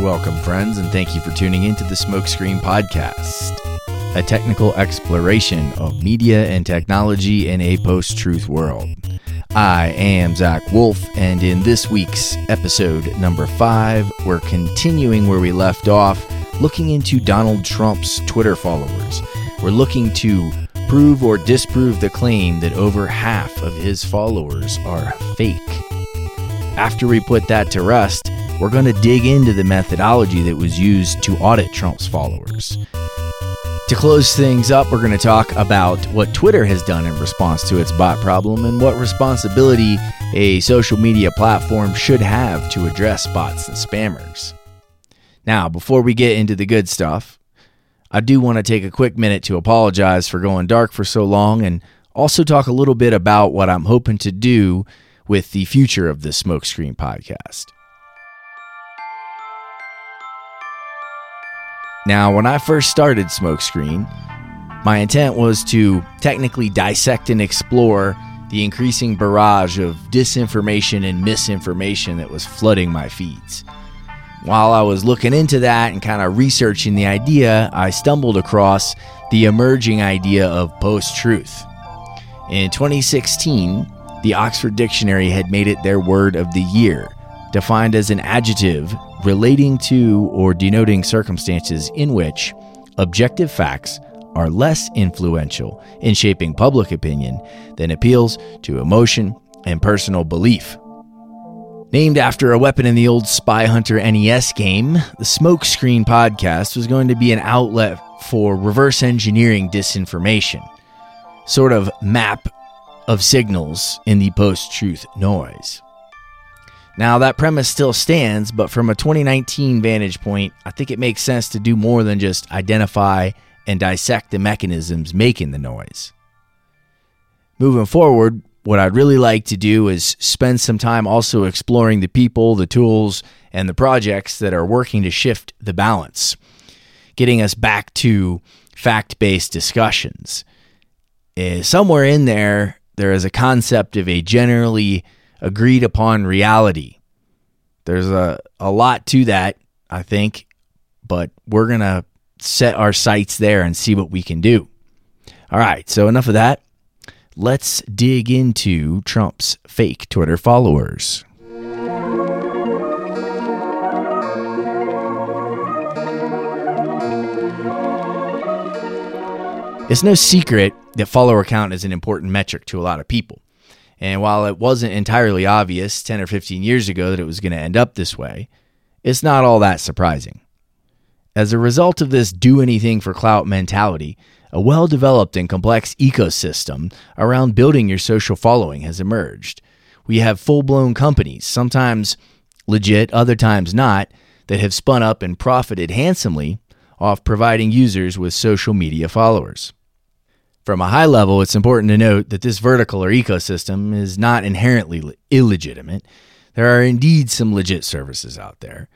Welcome, friends, and thank you for tuning into the Smokescreen Podcast, a technical exploration of media and technology in a post truth world. I am Zach Wolf, and in this week's episode number five, we're continuing where we left off, looking into Donald Trump's Twitter followers. We're looking to prove or disprove the claim that over half of his followers are fake. After we put that to rest, we're going to dig into the methodology that was used to audit Trump's followers. To close things up, we're going to talk about what Twitter has done in response to its bot problem and what responsibility a social media platform should have to address bots and spammers. Now, before we get into the good stuff, I do want to take a quick minute to apologize for going dark for so long and also talk a little bit about what I'm hoping to do with the future of the Smokescreen podcast. Now, when I first started Smokescreen, my intent was to technically dissect and explore the increasing barrage of disinformation and misinformation that was flooding my feeds. While I was looking into that and kind of researching the idea, I stumbled across the emerging idea of post truth. In 2016, the Oxford Dictionary had made it their word of the year, defined as an adjective relating to or denoting circumstances in which objective facts are less influential in shaping public opinion than appeals to emotion and personal belief. Named after a weapon in the old Spy Hunter NES game, the Smokescreen podcast was going to be an outlet for reverse engineering disinformation, sort of map of signals in the post truth noise. Now, that premise still stands, but from a 2019 vantage point, I think it makes sense to do more than just identify and dissect the mechanisms making the noise. Moving forward, what I'd really like to do is spend some time also exploring the people, the tools, and the projects that are working to shift the balance, getting us back to fact based discussions. Uh, somewhere in there, there is a concept of a generally agreed upon reality. There's a, a lot to that, I think, but we're going to set our sights there and see what we can do. All right, so enough of that. Let's dig into Trump's fake Twitter followers. It's no secret that follower count is an important metric to a lot of people. And while it wasn't entirely obvious 10 or 15 years ago that it was going to end up this way, it's not all that surprising. As a result of this do anything for clout mentality, a well developed and complex ecosystem around building your social following has emerged. We have full blown companies, sometimes legit, other times not, that have spun up and profited handsomely off providing users with social media followers. From a high level, it's important to note that this vertical or ecosystem is not inherently illegitimate. There are indeed some legit services out there.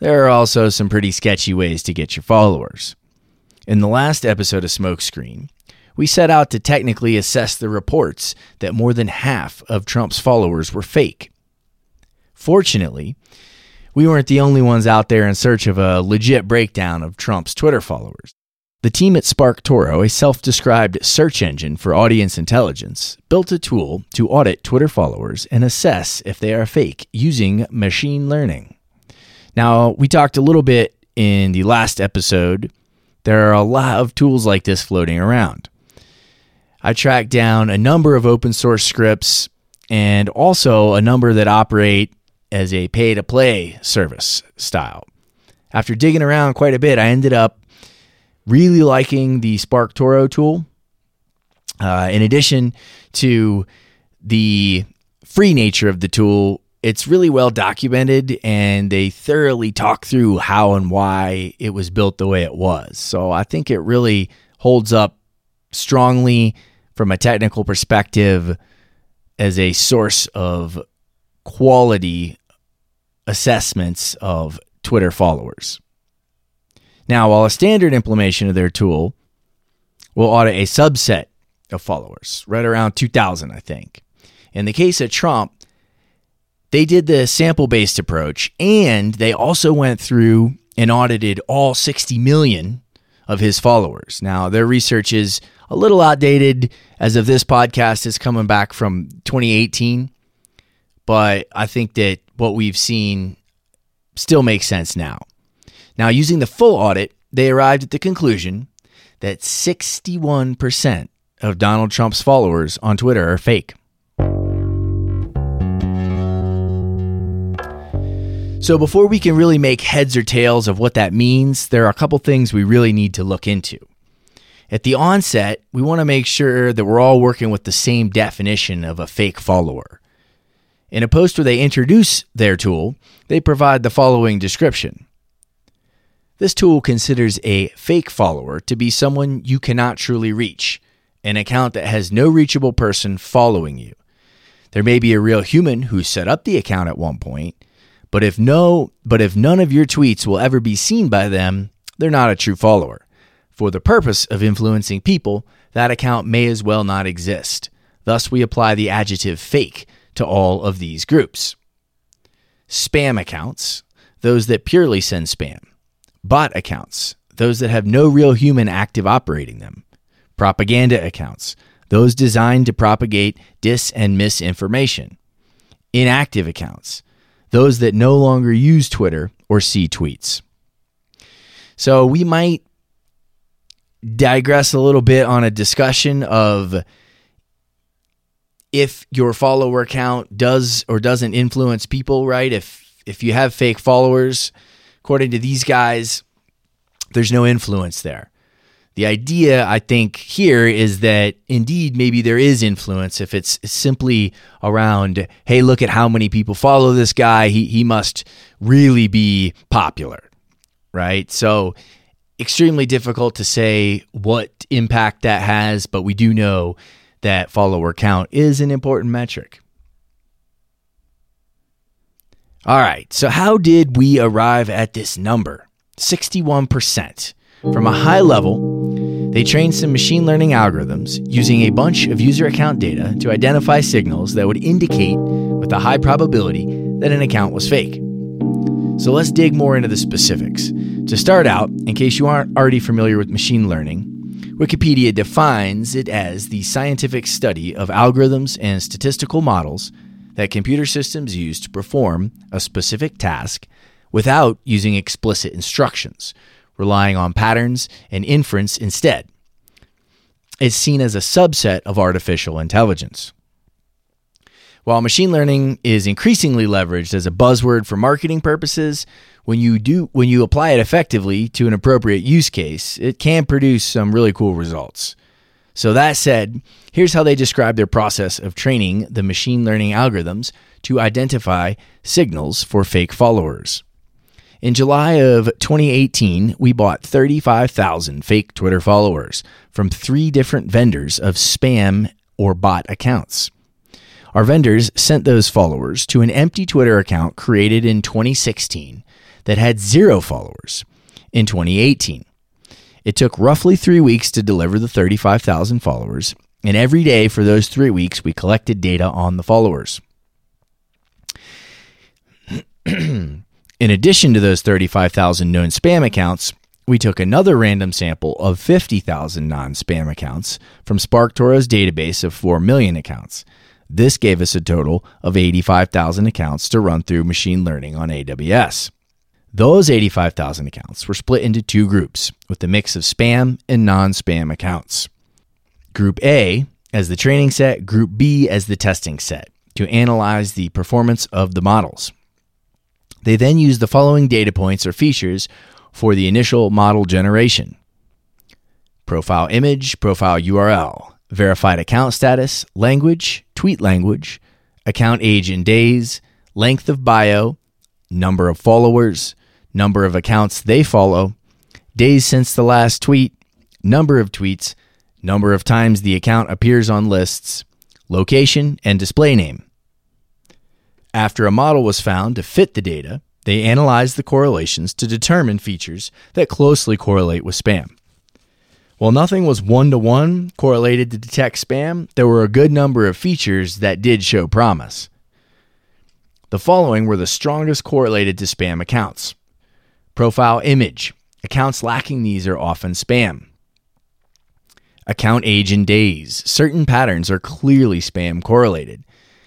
There are also some pretty sketchy ways to get your followers. In the last episode of Smokescreen, we set out to technically assess the reports that more than half of Trump's followers were fake. Fortunately, we weren't the only ones out there in search of a legit breakdown of Trump's Twitter followers. The team at SparkToro, a self described search engine for audience intelligence, built a tool to audit Twitter followers and assess if they are fake using machine learning. Now, we talked a little bit in the last episode. There are a lot of tools like this floating around. I tracked down a number of open source scripts and also a number that operate as a pay to play service style. After digging around quite a bit, I ended up really liking the SparkToro tool. Uh, in addition to the free nature of the tool, it's really well documented and they thoroughly talk through how and why it was built the way it was. So I think it really holds up strongly from a technical perspective as a source of quality assessments of Twitter followers. Now, while a standard implementation of their tool will audit a subset of followers, right around 2,000, I think. In the case of Trump, they did the sample based approach and they also went through and audited all 60 million of his followers. Now, their research is a little outdated as of this podcast is coming back from 2018, but I think that what we've seen still makes sense now. Now, using the full audit, they arrived at the conclusion that 61% of Donald Trump's followers on Twitter are fake. So, before we can really make heads or tails of what that means, there are a couple things we really need to look into. At the onset, we want to make sure that we're all working with the same definition of a fake follower. In a post where they introduce their tool, they provide the following description. This tool considers a fake follower to be someone you cannot truly reach, an account that has no reachable person following you. There may be a real human who set up the account at one point, but if no, but if none of your tweets will ever be seen by them, they're not a true follower. For the purpose of influencing people, that account may as well not exist. Thus, we apply the adjective fake to all of these groups. Spam accounts, those that purely send spam. Bot accounts, those that have no real human active operating them. Propaganda accounts, those designed to propagate dis and misinformation. Inactive accounts, those that no longer use Twitter or see tweets. So we might digress a little bit on a discussion of if your follower count does or doesn't influence people, right? If if you have fake followers, according to these guys, there's no influence there. The idea, I think, here is that indeed maybe there is influence if it's simply around, hey, look at how many people follow this guy. He, he must really be popular, right? So, extremely difficult to say what impact that has, but we do know that follower count is an important metric. All right, so how did we arrive at this number? 61%. From a high level, they trained some machine learning algorithms using a bunch of user account data to identify signals that would indicate with a high probability that an account was fake. So let's dig more into the specifics. To start out, in case you aren't already familiar with machine learning, Wikipedia defines it as the scientific study of algorithms and statistical models that computer systems use to perform a specific task without using explicit instructions, relying on patterns and inference instead. It's seen as a subset of artificial intelligence. While machine learning is increasingly leveraged as a buzzword for marketing purposes, when you do when you apply it effectively to an appropriate use case, it can produce some really cool results. So that said, here's how they describe their process of training the machine learning algorithms to identify signals for fake followers. In July of 2018, we bought 35,000 fake Twitter followers from three different vendors of spam or bot accounts. Our vendors sent those followers to an empty Twitter account created in 2016 that had zero followers in 2018. It took roughly three weeks to deliver the 35,000 followers, and every day for those three weeks, we collected data on the followers. In addition to those 35,000 known spam accounts, we took another random sample of 50,000 non spam accounts from SparkToro's database of 4 million accounts. This gave us a total of 85,000 accounts to run through machine learning on AWS. Those 85,000 accounts were split into two groups with a mix of spam and non spam accounts. Group A as the training set, Group B as the testing set to analyze the performance of the models. They then use the following data points or features for the initial model generation profile image, profile URL, verified account status, language, tweet language, account age in days, length of bio, number of followers, number of accounts they follow, days since the last tweet, number of tweets, number of times the account appears on lists, location, and display name. After a model was found to fit the data, they analyzed the correlations to determine features that closely correlate with spam. While nothing was one to one correlated to detect spam, there were a good number of features that did show promise. The following were the strongest correlated to spam accounts profile image. Accounts lacking these are often spam. Account age and days. Certain patterns are clearly spam correlated.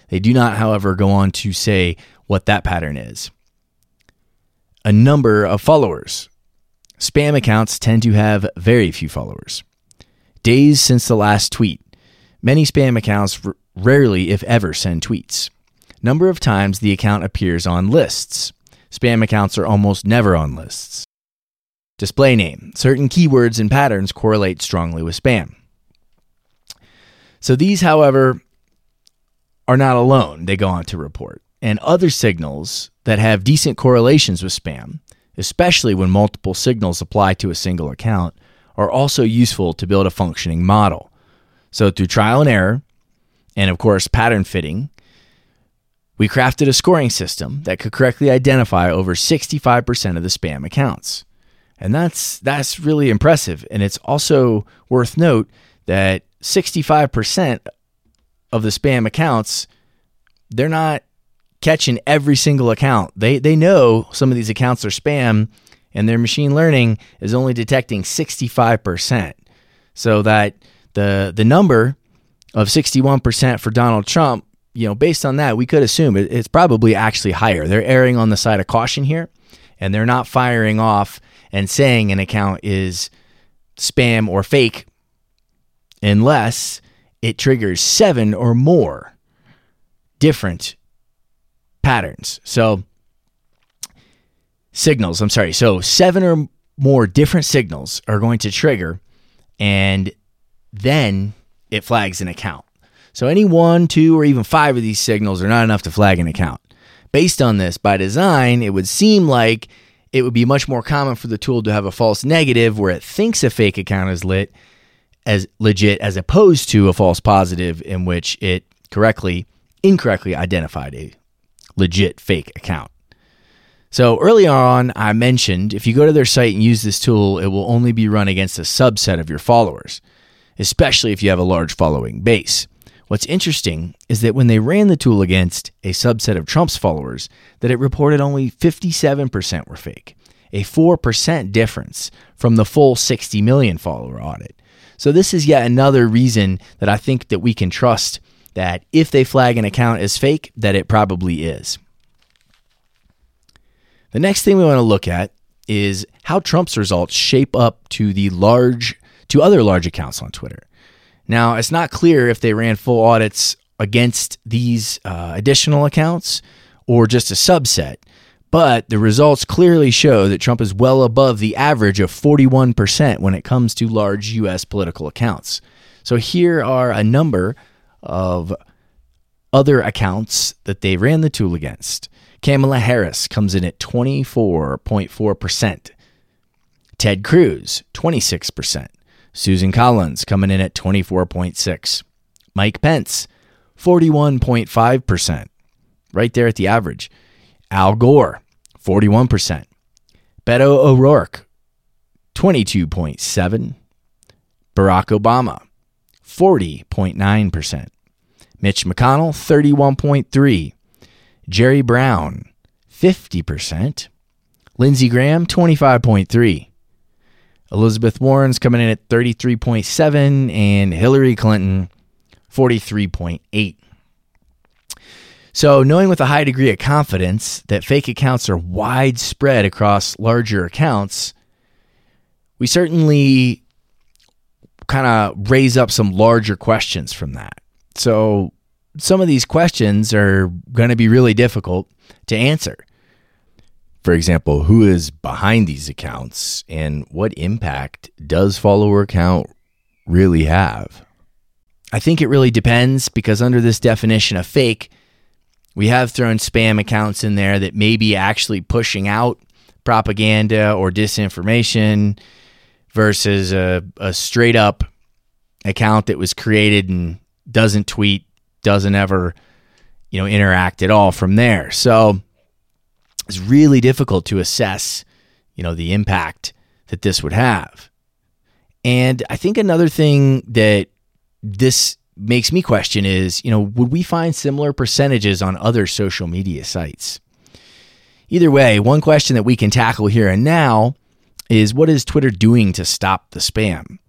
They do not, however, go on to say what that pattern is. A number of followers. Spam accounts tend to have very few followers. Days since the last tweet. Many spam accounts r- rarely, if ever, send tweets. Number of times the account appears on lists. Spam accounts are almost never on lists. Display name. Certain keywords and patterns correlate strongly with spam. So these, however, are not alone, they go on to report. And other signals that have decent correlations with spam, especially when multiple signals apply to a single account, are also useful to build a functioning model. So, through trial and error, and of course, pattern fitting, we crafted a scoring system that could correctly identify over 65% of the spam accounts. And that's that's really impressive and it's also worth note that 65% of the spam accounts they're not catching every single account. They they know some of these accounts are spam and their machine learning is only detecting 65%. So that the the number of 61% for Donald Trump you know, based on that, we could assume it's probably actually higher. They're erring on the side of caution here, and they're not firing off and saying an account is spam or fake unless it triggers seven or more different patterns. So, signals, I'm sorry. So, seven or more different signals are going to trigger, and then it flags an account. So any one, two, or even five of these signals are not enough to flag an account. Based on this, by design, it would seem like it would be much more common for the tool to have a false negative where it thinks a fake account is lit as legit as opposed to a false positive in which it correctly incorrectly identified a legit fake account. So early on, I mentioned if you go to their site and use this tool, it will only be run against a subset of your followers, especially if you have a large following base. What's interesting is that when they ran the tool against a subset of Trump's followers, that it reported only 57% were fake, a 4% difference from the full 60 million follower audit. So this is yet another reason that I think that we can trust that if they flag an account as fake, that it probably is. The next thing we want to look at is how Trump's results shape up to the large to other large accounts on Twitter. Now, it's not clear if they ran full audits against these uh, additional accounts or just a subset, but the results clearly show that Trump is well above the average of 41% when it comes to large U.S. political accounts. So here are a number of other accounts that they ran the tool against. Kamala Harris comes in at 24.4%. Ted Cruz, 26%. Susan Collins coming in at 24.6. Mike Pence, 41.5%. Right there at the average. Al Gore, 41%. Beto O'Rourke, 22.7. Barack Obama, 40.9%. Mitch McConnell, 31.3. Jerry Brown, 50%. Lindsey Graham, 25.3. Elizabeth Warren's coming in at 33.7 and Hillary Clinton 43.8. So, knowing with a high degree of confidence that fake accounts are widespread across larger accounts, we certainly kind of raise up some larger questions from that. So, some of these questions are going to be really difficult to answer. For example, who is behind these accounts and what impact does follower count really have? I think it really depends because under this definition of fake, we have thrown spam accounts in there that may be actually pushing out propaganda or disinformation versus a, a straight up account that was created and doesn't tweet, doesn't ever, you know, interact at all from there. So it's really difficult to assess, you know, the impact that this would have. And I think another thing that this makes me question is, you know, would we find similar percentages on other social media sites? Either way, one question that we can tackle here and now is what is Twitter doing to stop the spam?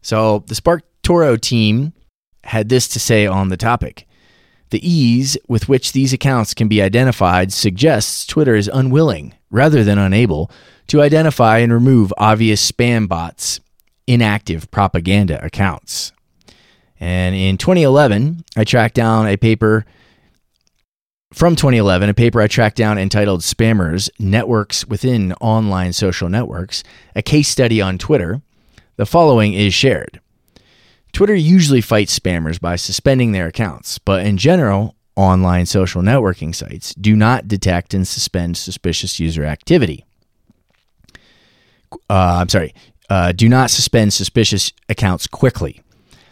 So the Spark Toro team had this to say on the topic. The ease with which these accounts can be identified suggests Twitter is unwilling, rather than unable, to identify and remove obvious spam bots, inactive propaganda accounts. And in 2011, I tracked down a paper from 2011, a paper I tracked down entitled Spammers Networks Within Online Social Networks, a case study on Twitter. The following is shared. Twitter usually fights spammers by suspending their accounts, but in general, online social networking sites do not detect and suspend suspicious user activity. Uh, I'm sorry, uh, do not suspend suspicious accounts quickly.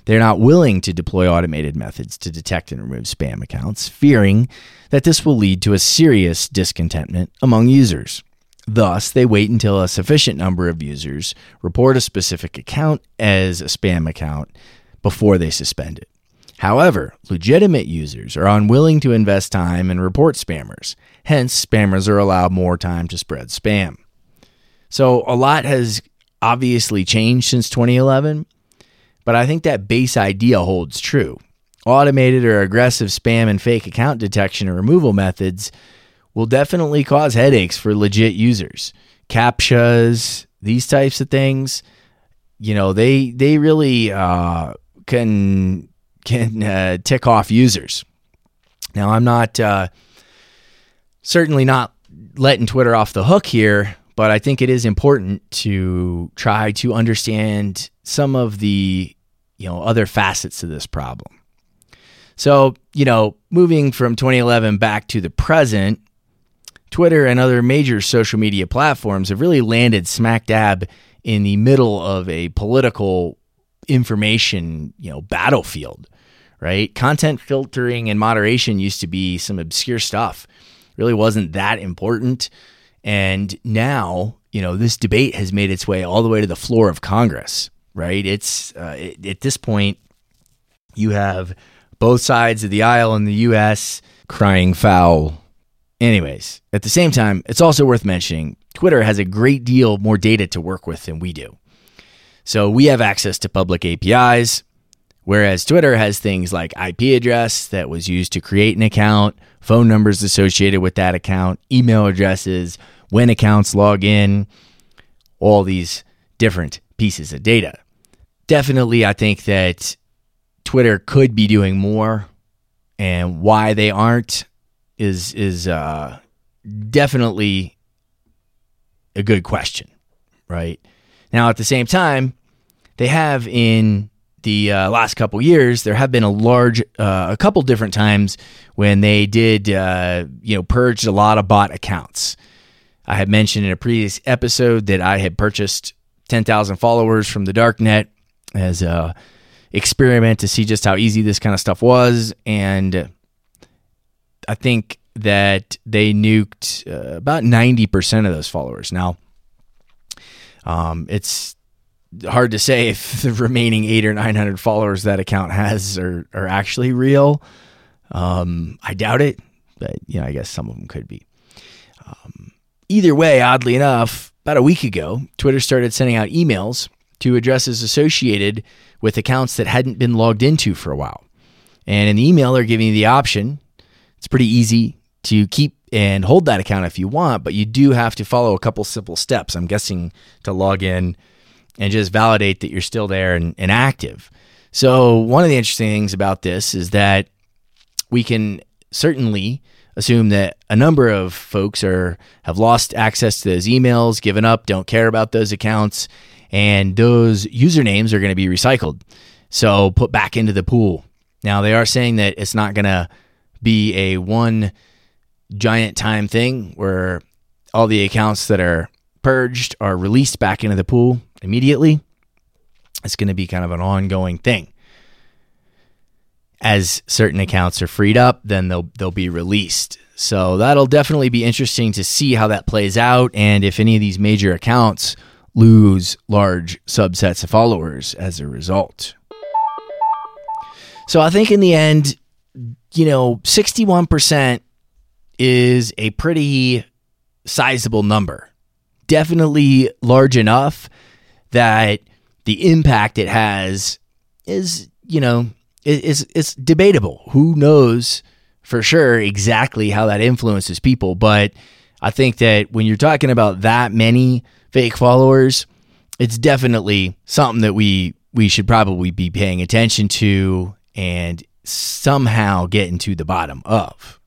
They're not willing to deploy automated methods to detect and remove spam accounts, fearing that this will lead to a serious discontentment among users. Thus, they wait until a sufficient number of users report a specific account as a spam account before they suspend it. However, legitimate users are unwilling to invest time and report spammers. Hence, spammers are allowed more time to spread spam. So, a lot has obviously changed since 2011, but I think that base idea holds true. Automated or aggressive spam and fake account detection and removal methods will definitely cause headaches for legit users. CAPTCHAs, these types of things, you know, they they really uh, can can uh, tick off users. Now, I'm not uh, certainly not letting Twitter off the hook here, but I think it is important to try to understand some of the you know other facets to this problem. So, you know, moving from 2011 back to the present, Twitter and other major social media platforms have really landed smack dab in the middle of a political information, you know, battlefield, right? Content filtering and moderation used to be some obscure stuff. really wasn't that important. And now, you know, this debate has made its way all the way to the floor of Congress, right? It's uh, it, at this point, you have both sides of the aisle in the U.S. crying foul. Anyways, at the same time, it's also worth mentioning Twitter has a great deal more data to work with than we do. So we have access to public APIs, whereas Twitter has things like IP address that was used to create an account, phone numbers associated with that account, email addresses, when accounts log in, all these different pieces of data. Definitely, I think that Twitter could be doing more, and why they aren't is is uh, definitely a good question, right? Now, at the same time, they have in the uh, last couple years, there have been a large, uh, a couple different times when they did, uh, you know, purged a lot of bot accounts. I had mentioned in a previous episode that I had purchased 10,000 followers from the darknet as a experiment to see just how easy this kind of stuff was. And I think that they nuked uh, about 90% of those followers. Now, um, it's hard to say if the remaining eight or 900 followers that account has are, are actually real. Um, I doubt it, but you know, I guess some of them could be. Um, either way, oddly enough, about a week ago, Twitter started sending out emails to addresses associated with accounts that hadn't been logged into for a while. And in the email, they're giving you the option. It's pretty easy to keep and hold that account if you want, but you do have to follow a couple simple steps. I'm guessing to log in and just validate that you're still there and, and active. So, one of the interesting things about this is that we can certainly assume that a number of folks are have lost access to those emails, given up, don't care about those accounts, and those usernames are going to be recycled. So put back into the pool. Now they are saying that it's not going to be a one giant time thing where all the accounts that are purged are released back into the pool immediately. It's going to be kind of an ongoing thing. As certain accounts are freed up, then they'll they'll be released. So that'll definitely be interesting to see how that plays out and if any of these major accounts lose large subsets of followers as a result. So I think in the end, you know, 61% is a pretty sizable number. Definitely large enough that the impact it has is, you know, is it's debatable. Who knows for sure exactly how that influences people, but I think that when you're talking about that many fake followers, it's definitely something that we we should probably be paying attention to and somehow getting to the bottom of.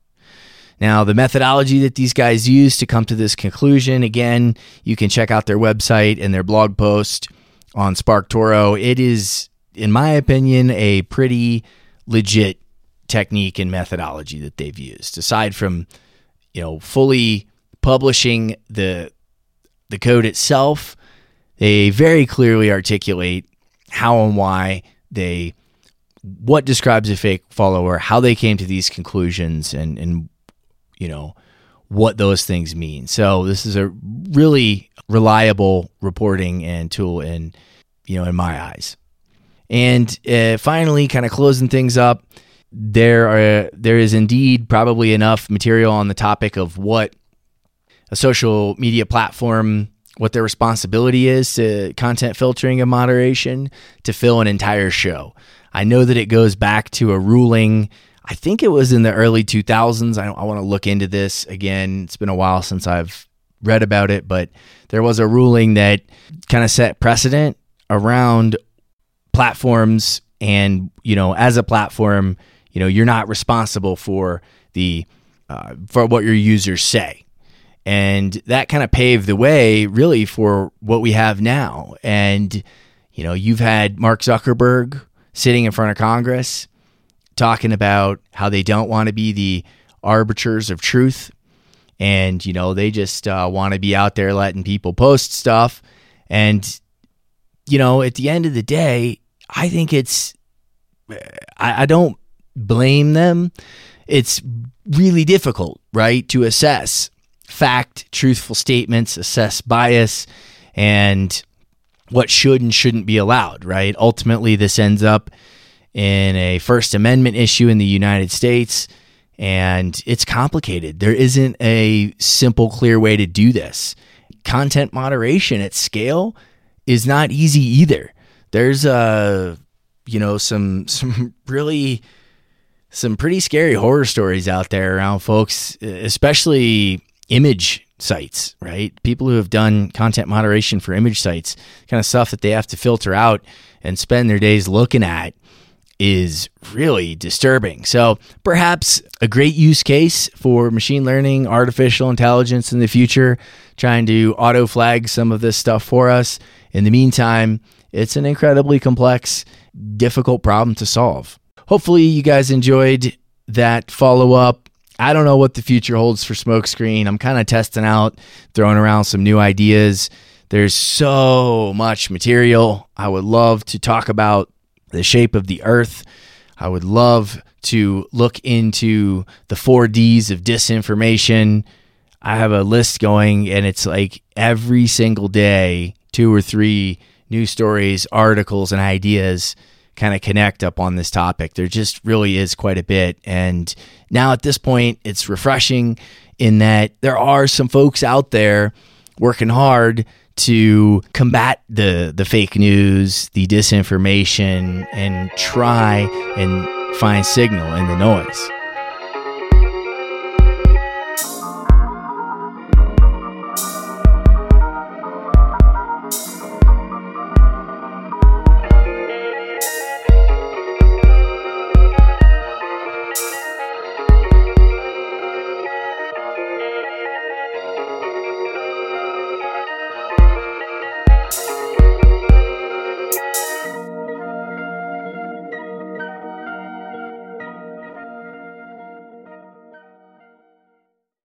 Now, the methodology that these guys use to come to this conclusion, again, you can check out their website and their blog post on SparkToro. It is, in my opinion, a pretty legit technique and methodology that they've used. Aside from, you know, fully publishing the the code itself, they very clearly articulate how and why they what describes a fake follower, how they came to these conclusions, and and you know what those things mean. So this is a really reliable reporting and tool in you know in my eyes. And uh, finally, kind of closing things up, there are there is indeed probably enough material on the topic of what a social media platform what their responsibility is to content filtering and moderation to fill an entire show. I know that it goes back to a ruling. I think it was in the early 2000s. I, I want to look into this again. It's been a while since I've read about it, but there was a ruling that kind of set precedent around platforms. And, you know, as a platform, you know, you're not responsible for the, uh, for what your users say. And that kind of paved the way really for what we have now. And, you know, you've had Mark Zuckerberg sitting in front of Congress talking about how they don't want to be the arbiters of truth. And, you know, they just uh, want to be out there letting people post stuff. And, you know, at the end of the day, I think it's, I, I don't blame them. It's really difficult, right, to assess fact, truthful statements, assess bias, and what should and shouldn't be allowed, right? Ultimately, this ends up in a First Amendment issue in the United States, and it's complicated. There isn't a simple, clear way to do this. Content moderation at scale is not easy either. There's a uh, you know some some really some pretty scary horror stories out there around folks, especially image sites, right? People who have done content moderation for image sites, kind of stuff that they have to filter out and spend their days looking at is really disturbing. So, perhaps a great use case for machine learning, artificial intelligence in the future, trying to auto flag some of this stuff for us. In the meantime, it's an incredibly complex, difficult problem to solve. Hopefully, you guys enjoyed that follow up I don't know what the future holds for Smokescreen. I'm kind of testing out, throwing around some new ideas. There's so much material. I would love to talk about the shape of the earth. I would love to look into the four Ds of disinformation. I have a list going, and it's like every single day, two or three news stories, articles, and ideas kind of connect up on this topic. There just really is quite a bit. And now at this point, it's refreshing in that there are some folks out there working hard to combat the the fake news, the disinformation, and try and find signal in the noise.